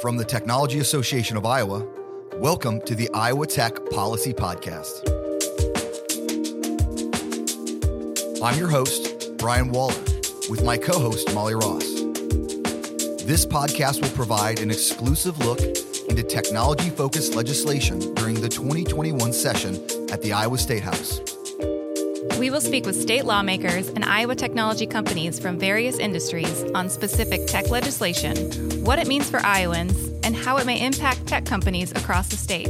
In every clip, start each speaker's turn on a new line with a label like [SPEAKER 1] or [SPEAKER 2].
[SPEAKER 1] From the Technology Association of Iowa, welcome to the Iowa Tech Policy Podcast. I'm your host, Brian Waller, with my co host, Molly Ross. This podcast will provide an exclusive look into technology focused legislation during the 2021 session at the Iowa State House.
[SPEAKER 2] We will speak with state lawmakers and Iowa technology companies from various industries on specific tech legislation, what it means for Iowans, and how it may impact tech companies across the state.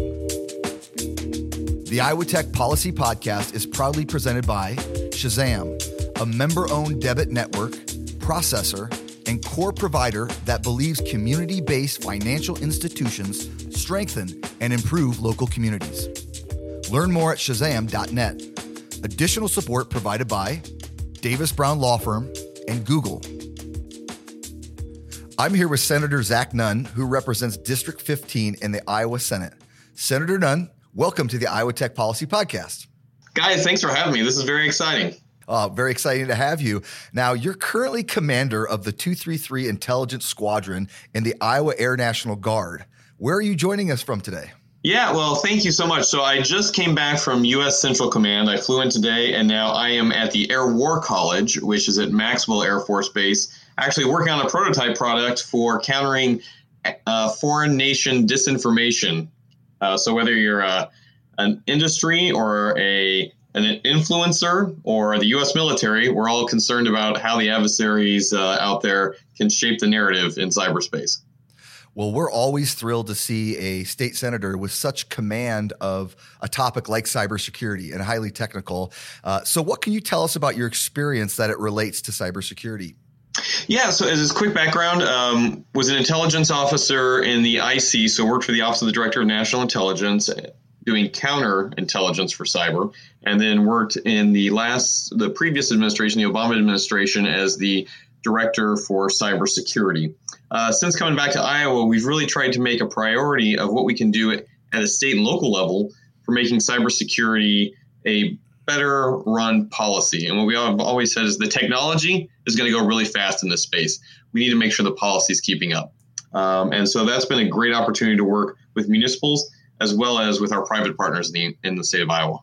[SPEAKER 1] The Iowa Tech Policy Podcast is proudly presented by Shazam, a member owned debit network, processor, and core provider that believes community based financial institutions strengthen and improve local communities. Learn more at shazam.net. Additional support provided by Davis Brown Law Firm and Google. I'm here with Senator Zach Nunn, who represents District 15 in the Iowa Senate. Senator Nunn, welcome to the Iowa Tech Policy Podcast.
[SPEAKER 3] Guys, thanks for having me. This is very exciting.
[SPEAKER 1] Uh, very exciting to have you. Now, you're currently commander of the 233 Intelligence Squadron in the Iowa Air National Guard. Where are you joining us from today?
[SPEAKER 3] Yeah, well, thank you so much. So I just came back from U.S. Central Command. I flew in today, and now I am at the Air War College, which is at Maxwell Air Force Base, actually working on a prototype product for countering uh, foreign nation disinformation. Uh, so whether you're uh, an industry or a an influencer or the U.S. military, we're all concerned about how the adversaries uh, out there can shape the narrative in cyberspace.
[SPEAKER 1] Well, we're always thrilled to see a state senator with such command of a topic like cybersecurity and highly technical. Uh, so, what can you tell us about your experience that it relates to cybersecurity?
[SPEAKER 3] Yeah, so as a quick background, um, was an intelligence officer in the IC, so worked for the Office of the Director of National Intelligence, doing counter intelligence for cyber, and then worked in the last, the previous administration, the Obama administration, as the director for cybersecurity. Uh, since coming back to Iowa, we've really tried to make a priority of what we can do at, a state and local level for making cybersecurity a better run policy. And what we have always said is the technology is going to go really fast in this space. We need to make sure the policy is keeping up. Um, and so that's been a great opportunity to work with municipals as well as with our private partners in the, in the state of Iowa.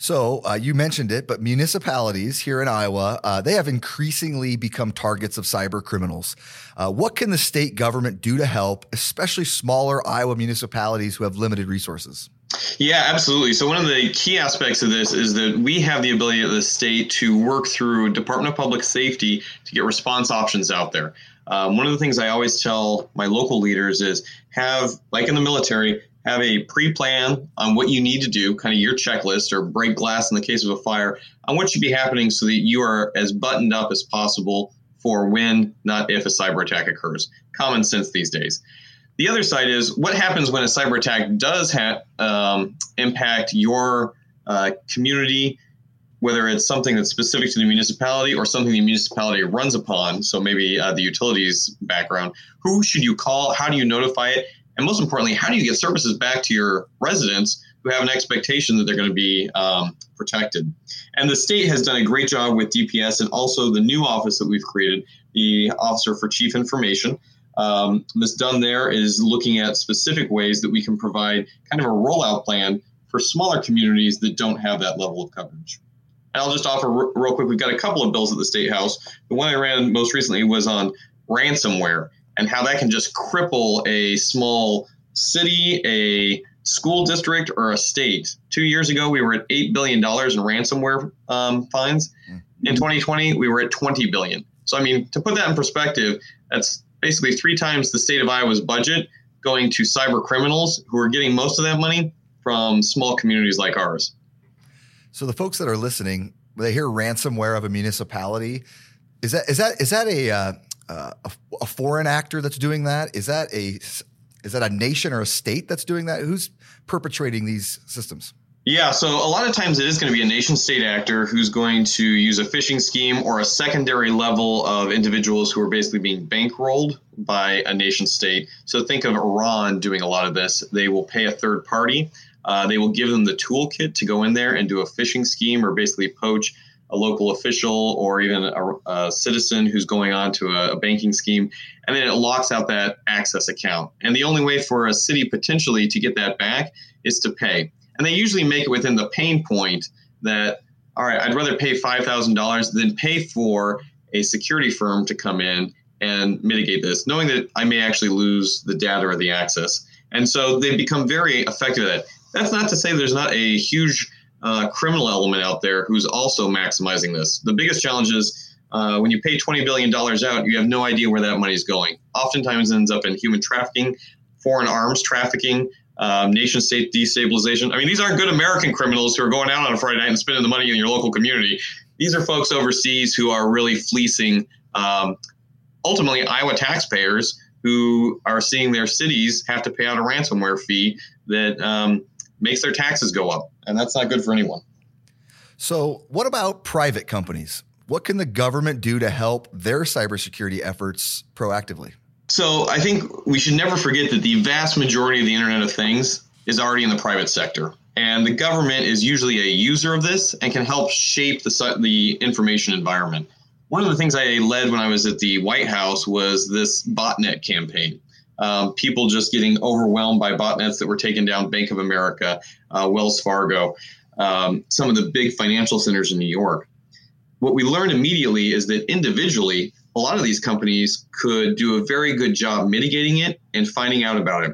[SPEAKER 1] So uh, you mentioned it, but municipalities here in Iowa, uh, they have increasingly become targets of cyber criminals. Uh, what can the state government do to help, especially smaller Iowa municipalities who have limited resources?
[SPEAKER 3] Yeah, absolutely. So one of the key aspects of this is that we have the ability of the state to work through Department of Public Safety to get response options out there. Um, one of the things I always tell my local leaders is have, like in the military, have a pre-plan on what you need to do, kind of your checklist or break glass in the case of a fire, on what should be happening so that you are as buttoned up as possible for when, not if, a cyber attack occurs. Common sense these days. The other side is what happens when a cyber attack does ha- um, impact your uh, community, whether it's something that's specific to the municipality or something the municipality runs upon. So maybe uh, the utilities background. Who should you call? How do you notify it? And most importantly, how do you get services back to your residents who have an expectation that they're going to be um, protected? And the state has done a great job with DPS and also the new office that we've created, the Officer for Chief Information. Um, Ms. Dunn there is looking at specific ways that we can provide kind of a rollout plan for smaller communities that don't have that level of coverage. And I'll just offer real quick, we've got a couple of bills at the State House. The one I ran most recently was on ransomware and how that can just cripple a small city, a school district, or a state. Two years ago, we were at $8 billion in ransomware um, fines. In 2020, we were at 20 billion. So, I mean, to put that in perspective, that's basically three times the state of Iowa's budget going to cyber criminals who are getting most of that money from small communities like ours.
[SPEAKER 1] So, the folks that are listening, they hear ransomware of a municipality, is that is that is that a uh, uh, a, a, foreign actor that's doing that? Is that a is that a nation or a state that's doing that? Who's perpetrating these systems?
[SPEAKER 3] Yeah, so a lot of times it is going to be a nation state actor who's going to use a phishing scheme or a secondary level of individuals who are basically being bankrolled by a nation state. So think of Iran doing a lot of this. They will pay a third party. Uh, they will give them the toolkit to go in there and do a phishing scheme or basically poach a local official or even a, a citizen who's going on to a, a, banking scheme, and then it locks out that access account. And the only way for a city potentially to get that back is to pay. And they usually make it within the pain point that, all right, I'd rather pay $5,000 than pay for a security firm to come in and mitigate this, knowing that I may actually lose the data or the access. And so they become very effective at it. That's not to say there's not a huge uh, criminal element out there who's also maximizing this. The biggest challenge is uh, when you pay $20 billion out, you have no idea where that money is going. Oftentimes it ends up in human trafficking, foreign arms trafficking, um, nation state destabilization. I mean, these aren't good American criminals who are going out on a Friday night and spending the money in your local community. These are folks overseas who are really fleecing um, ultimately Iowa taxpayers who are seeing their cities have to pay out a ransomware fee that um, makes their taxes go up. And that's not good for anyone.
[SPEAKER 1] So, what about private companies? What can the government do to help their cybersecurity efforts proactively?
[SPEAKER 3] So, I think we should never forget that the vast majority of the Internet of Things is already in the private sector. And the government is usually a user of this and can help shape the, the information environment. One of the things I led when I was at the White House was this botnet campaign um, people just getting overwhelmed by botnets that were taking down Bank of America, uh, Wells Fargo, um, some of the big financial centers in New York. What we learned immediately is that individually, a lot of these companies could do a very good job mitigating it and finding out about it.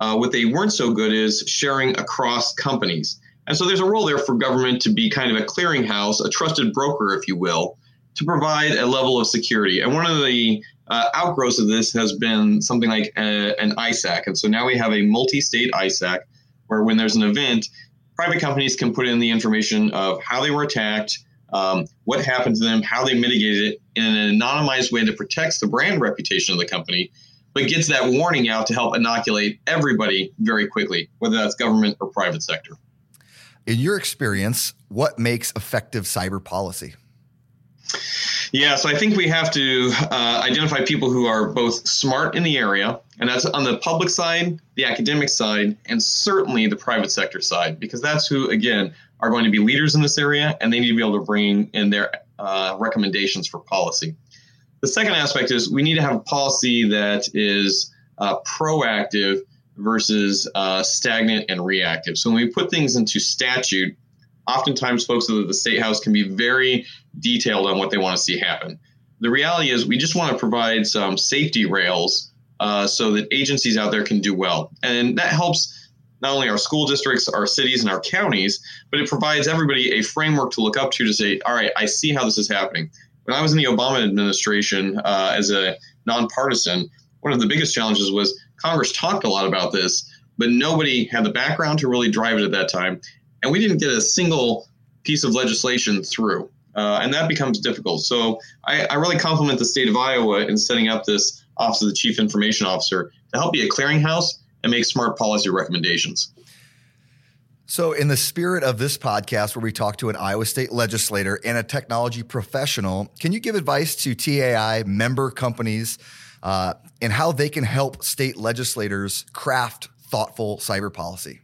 [SPEAKER 3] Uh, what they weren't so good is sharing across companies. And so there's a role there for government to be kind of a clearinghouse, a trusted broker, if you will, to provide a level of security. And one of the uh, outgrowths of this has been something like a, an ISAC. And so now we have a multi state ISAC where when there's an event, private companies can put in the information of how they were attacked, um, what happened to them, how they mitigated it in an anonymized way that protects the brand reputation of the company, but gets that warning out to help inoculate everybody very quickly, whether that's government or private sector.
[SPEAKER 1] In your experience, what makes effective cyber policy?
[SPEAKER 3] Yeah, so I think we have to uh, identify people who are both smart in the area, and that's on the public side, the academic side, and certainly the private sector side, because that's who, again, are going to be leaders in this area, and they need to be able to bring in their uh, recommendations for policy. The second aspect is we need to have a policy that is uh, proactive versus uh, stagnant and reactive. So when we put things into statute, oftentimes folks at the state house can be very detailed on what they want to see happen. The reality is, we just want to provide some safety rails uh, so that agencies out there can do well. And that helps not only our school districts, our cities, and our counties, but it provides everybody a framework to look up to to say, all right, I see how this is happening. When I was in the Obama administration uh, as a nonpartisan, one of the biggest challenges was Congress talked a lot about this, but nobody had the background to really drive it at that time and we didn't get a single piece of legislation through. Uh, and that becomes difficult. So I, I, really compliment the state of Iowa in setting up this Office of the Chief Information Officer to help be a clearinghouse and make smart policy recommendations.
[SPEAKER 1] So, in the spirit of this podcast, where we talk to an Iowa State legislator and a technology professional, can you give advice to TAI member companies uh, and how they can help state legislators craft thoughtful cyber policy?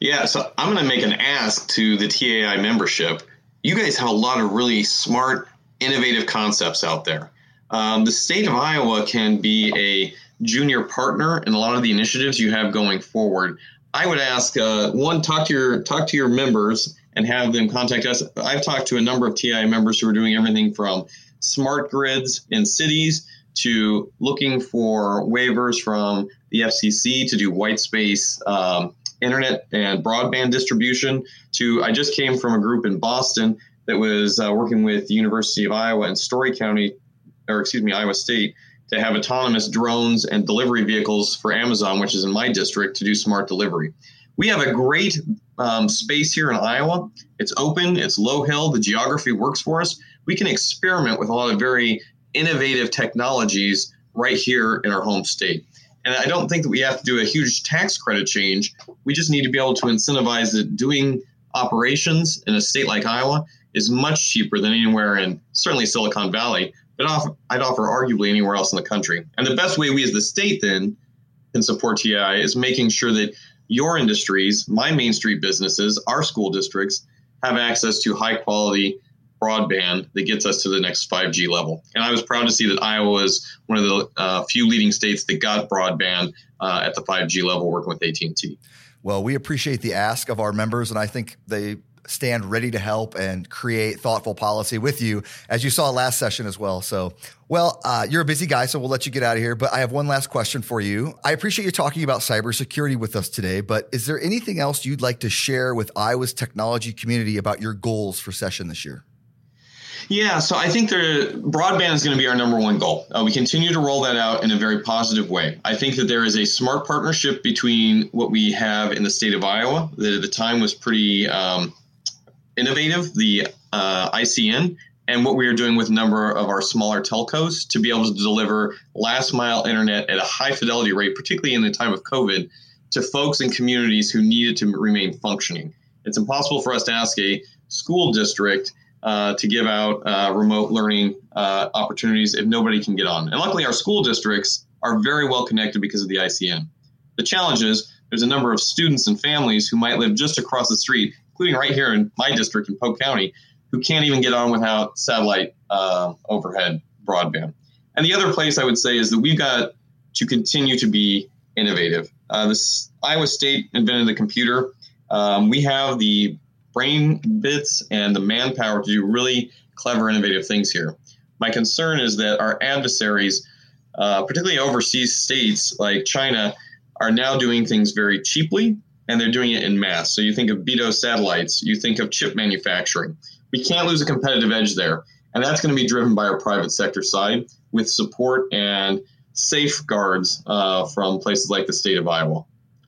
[SPEAKER 3] Yeah, so I'm going to make an ask to the TAI membership. You guys have a lot of really smart, innovative concepts out there. Um, the state of Iowa can be a junior partner in a lot of the initiatives you have going forward. I would ask uh, one, talk to your talk to your members and have them contact us. I've talked to a number of TI members who are doing everything from smart grids in cities to looking for waivers from the FCC to do white space um, internet and broadband distribution to I just came from a group in Boston that was uh, working with the University of Iowa and Story County, or excuse me, Iowa State, to have autonomous drones and delivery vehicles for Amazon, which is in my district, to do smart delivery. We have a great um, space here in Iowa. It's open, it's low hill, the geography works for us. We can experiment with a lot of very innovative technologies right here in our home state. And I don't think that we have to do a huge tax credit change. We just need to be able to incentivize that doing operations in a state like Iowa is much cheaper than anywhere in certainly Silicon Valley, but I'd offer arguably anywhere else in the country. And the best way we as the state then can support TI is making sure that your industries, my Main Street businesses, our school districts have access to high quality broadband that gets us to the next 5G level. And I was proud to see that Iowa is one of the uh, few leading states that got broadband uh, at the 5G level working with AT&T.
[SPEAKER 1] Well, we appreciate the ask of our members, and I think they stand ready to help and create thoughtful policy with you, as you saw last session as well. So, well, uh, you're a busy guy, so we'll let you get out of here. But I have one last question for you. I appreciate you talking about cybersecurity with us today, but is there anything else you'd like to share with Iowa's technology community about your goals for session this year?
[SPEAKER 3] Yeah, so I think the broadband is going to be our number one goal. Uh, we continue to roll that out in a very positive way. I think that there is a smart partnership between what we have in the state of Iowa that at the time was pretty um, innovative, the uh, ICN, and what we are doing with a number of our smaller telcos to be able to deliver last mile internet at a high fidelity rate, particularly in the time of COVID, to folks and communities who needed to remain functioning. It's impossible for us to ask a school district uh, to give out uh, remote learning uh, opportunities if nobody can get on. And luckily, our school districts are very well connected because of the ICN. The challenge is there's a number of students and families who might live just across the street including right here in my district in Polk County, who can't even get on without satellite uh, overhead broadband. And the other place I would say is that we've got to continue to be innovative. Uh, this Iowa State invented the computer. Um, we have the brain bits and the manpower to do really clever, innovative things here. My concern is that our adversaries, uh, particularly overseas states like China, are now doing things very cheaply and they're doing it in mass. So you think of BeiDou satellites, you think of chip manufacturing. We can't lose a competitive edge there. And that's going to be driven by our private sector side with support and safeguards uh, from places like the state of Iowa.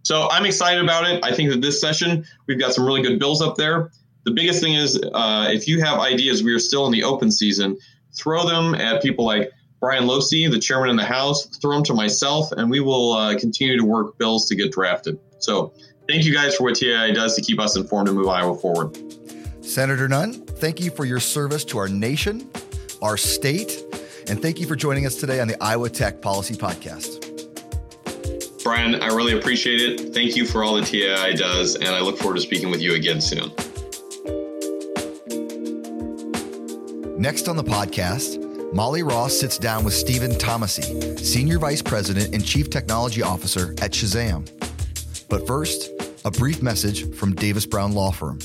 [SPEAKER 3] So I'm excited about it. I think that this session, we've got some really good bills up there. The biggest thing is uh, if you have ideas, we are still in the open season, throw them at people like Brian Lohse, the chairman in the House, throw them to myself, and we will uh, continue to work bills to get drafted. So Thank you guys for what TAI does to keep us informed and move Iowa forward.
[SPEAKER 1] Senator Nunn, thank you for your service to our nation, our state, and thank you for joining us today on the Iowa Tech Policy Podcast.
[SPEAKER 3] Brian, I really appreciate it. Thank you for all the TAI does, and I look forward to speaking with you again soon.
[SPEAKER 1] Next on the podcast, Molly Ross sits down with Stephen Thomasy, Senior Vice President and Chief Technology Officer at Shazam. But first, a brief message from Davis Brown Law Firm.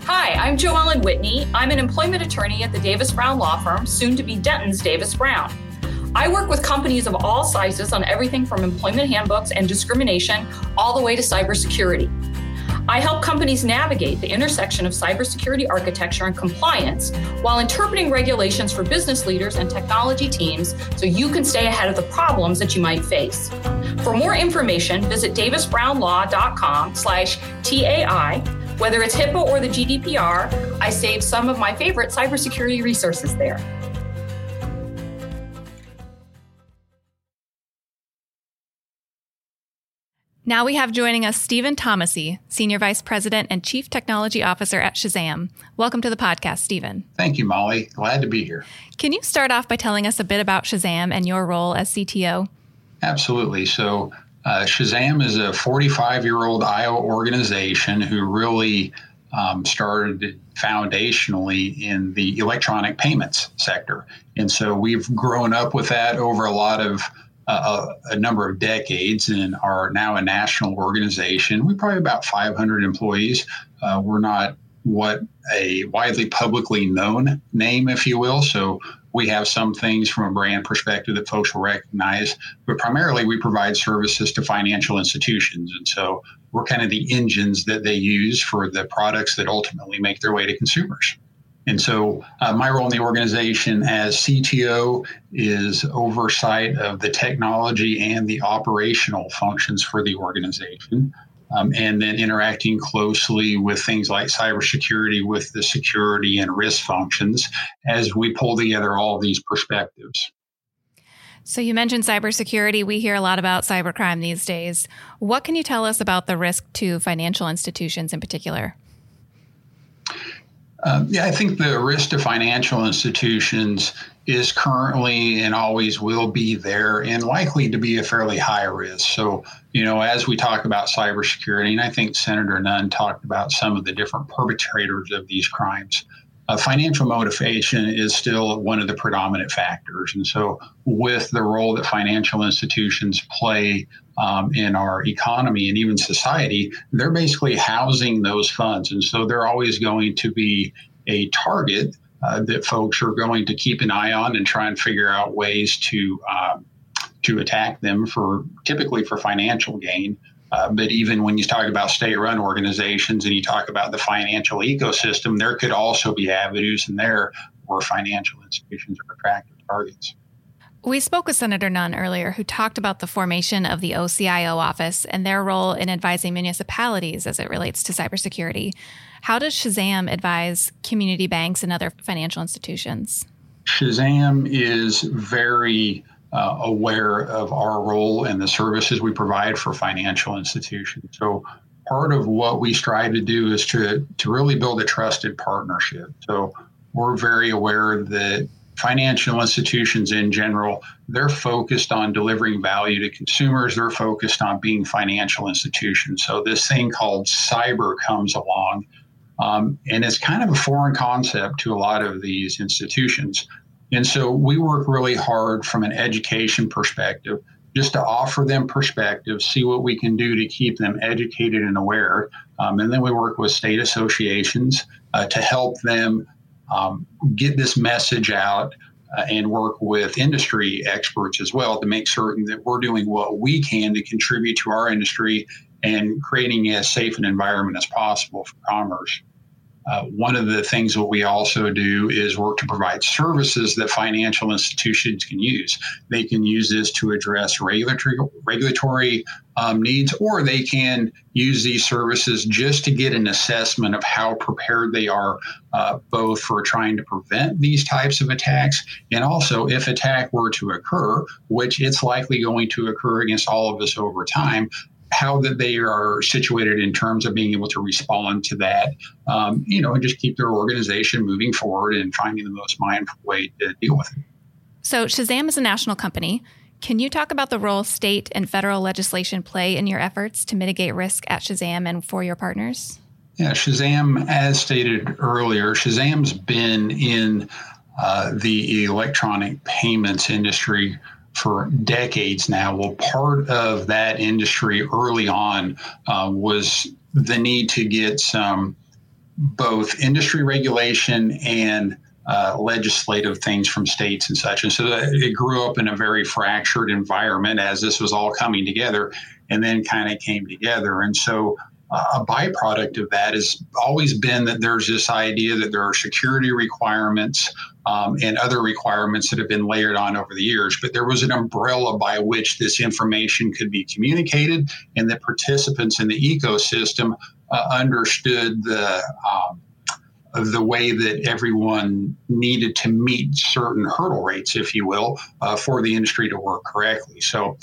[SPEAKER 4] Hi, I'm Joellen Whitney. I'm an employment attorney at the Davis Brown Law Firm, soon to be Dentons Davis Brown. I work with companies of all sizes on everything from employment handbooks and discrimination all the way to cybersecurity. I help companies navigate the intersection of cybersecurity architecture and compliance while interpreting regulations for business leaders and technology teams so you can stay ahead of the problems that you might face. For more information, visit davisbrownlaw.com slash TAI. Whether it's HIPAA or the GDPR, I save some of my favorite cybersecurity resources there.
[SPEAKER 2] Now we have joining us Stephen Thomasy, Senior Vice President and Chief Technology Officer at Shazam. Welcome to the podcast, Stephen.
[SPEAKER 5] Thank you, Molly. Glad to be here.
[SPEAKER 2] Can you start off by telling us a bit about Shazam and your role as CTO?
[SPEAKER 5] Absolutely. So, uh, Shazam is a 45 year old Iowa organization who really um, started foundationally in the electronic payments sector. And so we've grown up with that over a lot of a, a, number of decades and are now a national organization. We're probably about 500 employees. Uh, we're not what a widely publicly known name, if you will. So we have some things from a brand perspective that folks will recognize, but primarily we provide services to financial institutions. And so we're kind of the engines that they use for the products that ultimately make their way to consumers. And so, uh, my role in the organization as CTO is oversight of the technology and the operational functions for the organization, um, and then interacting closely with things like cybersecurity with the security and risk functions as we pull together all these perspectives.
[SPEAKER 2] So, you mentioned cybersecurity. We hear a lot about cybercrime these days. What can you tell us about the risk to financial institutions in particular?
[SPEAKER 5] Uh, yeah, I think the risk to financial institutions is currently and always will be there and likely to be a fairly high risk. So, you know, as we talk about cybersecurity, and I think Senator Nunn talked about some of the different perpetrators of these crimes, uh, financial motivation is still one of the predominant factors. And so, with the role that financial institutions play um, in our economy and even society, they're basically housing those funds. And so, they're always going to be a target uh, that folks are going to keep an eye on and try and figure out ways to um, to attack them for typically for financial gain. Uh, but even when you talk about state-run organizations and you talk about the financial ecosystem, there could also be avenues in there where financial institutions are attractive targets.
[SPEAKER 2] We spoke with Senator Nunn earlier, who talked about the formation of the OCIO office and their role in advising municipalities as it relates to cybersecurity. How does Shazam advise community banks and other financial institutions?
[SPEAKER 5] Shazam is very uh, aware of our role and the services we provide for financial institutions. So, part of what we strive to do is to, to really build a trusted partnership. So, we're very aware that financial institutions in general, they're focused on delivering value to consumers. They're focused on being financial institutions. So, this thing called cyber comes along um, and it's kind of a foreign concept to a lot of these institutions. And so we work really hard from an education perspective just to offer them perspective, see what we can do to keep them educated and aware. Um, and then we work with state associations uh, to help them um, get this message out uh, and work with industry experts as well to make certain that we're doing what we can to contribute to our industry and creating as safe an environment as possible for commerce. Uh, one of the things that we also do is work to provide services that financial institutions can use. They can use this to address regulatory regulatory um, needs, or they can use these services just to get an assessment of how prepared they are, uh, both for trying to prevent these types of attacks, and also if attack were to occur, which it's likely going to occur against all of us over time, how that they are situated in terms of being able to respond to that, um, you know, and just keep their organization moving forward and finding the most mindful way to deal with it.
[SPEAKER 2] So, Shazam is a national company. Can you talk about the role state and federal legislation play in your efforts to mitigate risk at Shazam and for your partners?
[SPEAKER 5] Yeah, Shazam, as stated earlier, Shazam's been in uh, the electronic payments industry for decades now. Well, part of that industry early on uh, was the need to get some both industry regulation and uh, legislative things from states and such. And so it grew up in a very fractured environment as this was all coming together and then kind of came together. And so a byproduct of that has always been that there's this idea that there are security requirements um, and other requirements that have been layered on over the years. But there was an umbrella by which this information could be communicated, and that participants in the ecosystem uh, understood the um, the way that everyone needed to meet certain hurdle rates, if you will, uh, for the industry to work correctly. So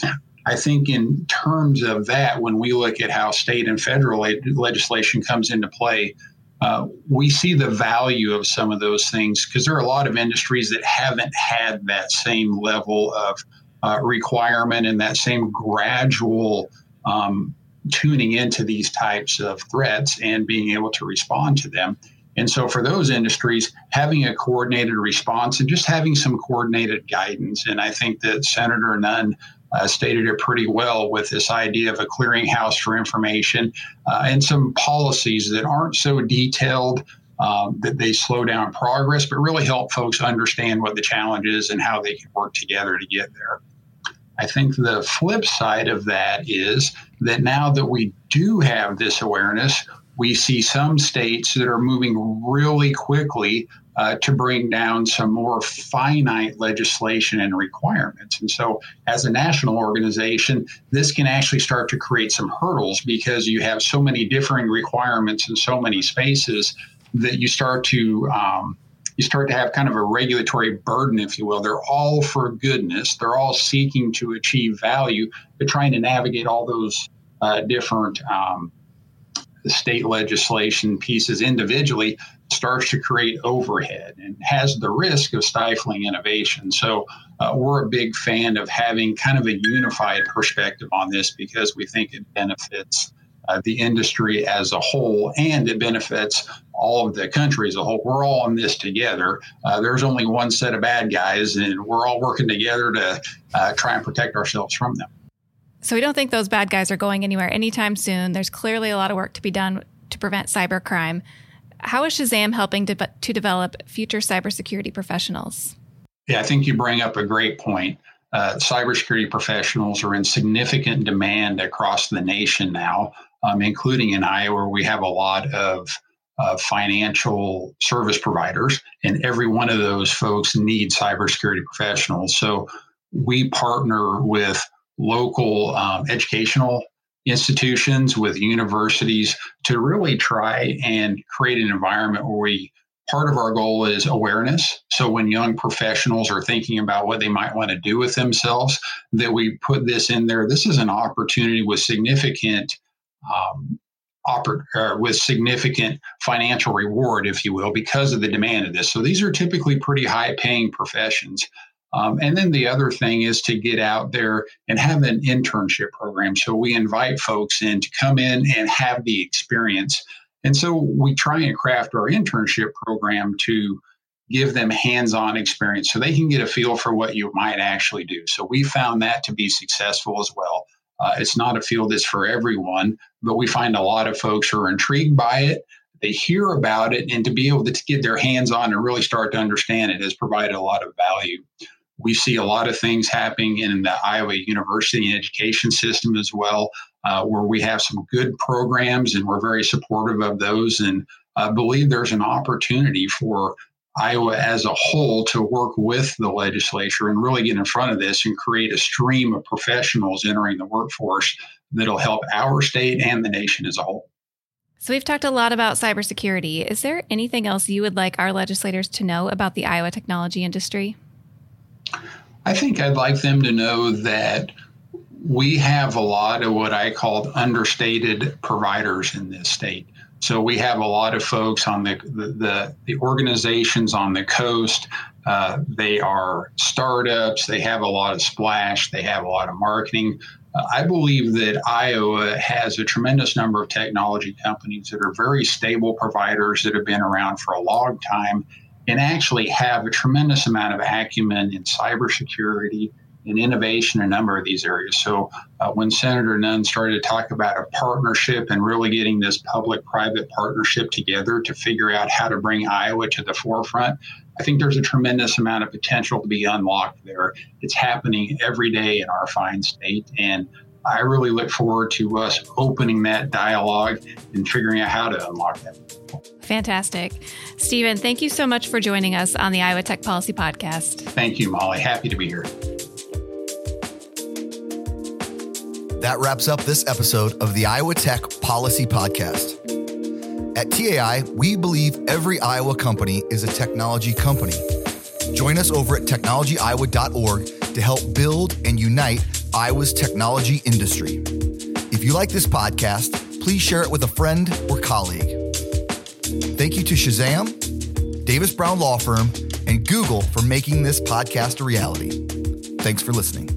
[SPEAKER 5] I think, in terms of that, when we look at how state and federal legislation comes into play, uh, we see the value of some of those things because there are a lot of industries that haven't had that same level of uh, requirement and that same gradual um, tuning into these types of threats and being able to respond to them. And so, for those industries, having a coordinated response and just having some coordinated guidance. And I think that Senator Nunn uh, stated it pretty well with this idea of a clearinghouse for information uh, and some policies that aren't so detailed um, that they slow down progress, but really help folks understand what the challenge is and how they can work together to get there. I think the flip side of that is that now that we do have this awareness, we see some states that are moving really quickly uh, to bring down some more finite legislation and requirements. And so, as a national organization, this can actually start to create some hurdles because you have so many differing requirements in so many spaces that you start to um, you start to have kind of a regulatory burden, if you will. They're all for goodness. They're all seeking to achieve value, but trying to navigate all those uh, different um, state legislation pieces individually starts to create overhead and has the risk of stifling innovation. So uh, we're a big fan of having kind of a unified perspective on this because we think it benefits uh, the industry as a whole and it benefits all of the country as a whole. We're all in this together. Uh, there's only one set of bad guys, and we're all working together to uh, try and protect ourselves from them.
[SPEAKER 2] So we don't think those bad guys are going anywhere anytime soon. There's clearly a lot of work to be done to prevent cybercrime. How is Shazam helping to, to develop future cybersecurity professionals?
[SPEAKER 5] Yeah, I think you bring up a great point. Uh, cybersecurity professionals are in significant demand across the nation now, um, including in Iowa, where we have a lot of uh, financial service providers, and every one of those folks need cybersecurity professionals. So we partner with local um, educational institutions, with universities to really try and create an environment where we part of our goal is awareness. So when young professionals are thinking about what they might want to do with themselves, that we put this in there. This is an opportunity with significant um, oper- uh, with significant financial reward, if you will, because of the demand of this. So these are typically pretty high paying professions. Um, and then the other thing is to get out there and have an internship program. So we invite folks in to come in and have the experience. And so we try and craft our internship program to give them hands on experience so they can get a feel for what you might actually do. So we found that to be successful as well. Uh, it's not a field that's for everyone, but we find a lot of folks who are intrigued by it. They hear about it, and to be able to get their hands on and really start to understand it has provided a lot of value. We see a lot of things happening in the Iowa University and education system as well, uh, where we have some good programs and we're very supportive of those and uh, believe there's an opportunity for Iowa as a whole to work with the legislature and really get in front of this and create a stream of professionals entering the workforce that'll help our state and the nation as a whole.
[SPEAKER 2] So, we've talked a lot about cybersecurity. Is there anything else you would like our legislators to know about the Iowa technology industry?
[SPEAKER 5] I think I'd like them to know that we have a lot of what I call understated providers in this state. So we have a lot of folks on the the, the, the organizations on the coast. Uh, they are startups. They have a lot of splash. They have a lot of marketing. Uh, I believe that Iowa has a tremendous number of technology companies that are very stable providers that have been around for a long time and actually have a tremendous amount of acumen in cybersecurity and innovation in a number of these areas. So uh, when Senator Nunn started to talk about a partnership and really getting this public-private partnership together to figure out how to bring Iowa to the forefront, I think there's a tremendous amount of potential to be unlocked there. It's happening every day in our fine state, and I really look forward to us opening that dialogue and figuring out how to unlock that.
[SPEAKER 2] Fantastic. Stephen, thank you so much for joining us on the Iowa Tech Policy Podcast.
[SPEAKER 5] Thank you, Molly. Happy to be here.
[SPEAKER 1] That wraps up this episode of the Iowa Tech Policy Podcast. At TAI, we believe every Iowa company is a technology company. Join us over at technologyiowA.org to help build and unite Iowa's technology industry. If you like this podcast, please share it with a friend or colleague. Thank you to Shazam, Davis Brown Law Firm, and Google for making this podcast a reality. Thanks for listening.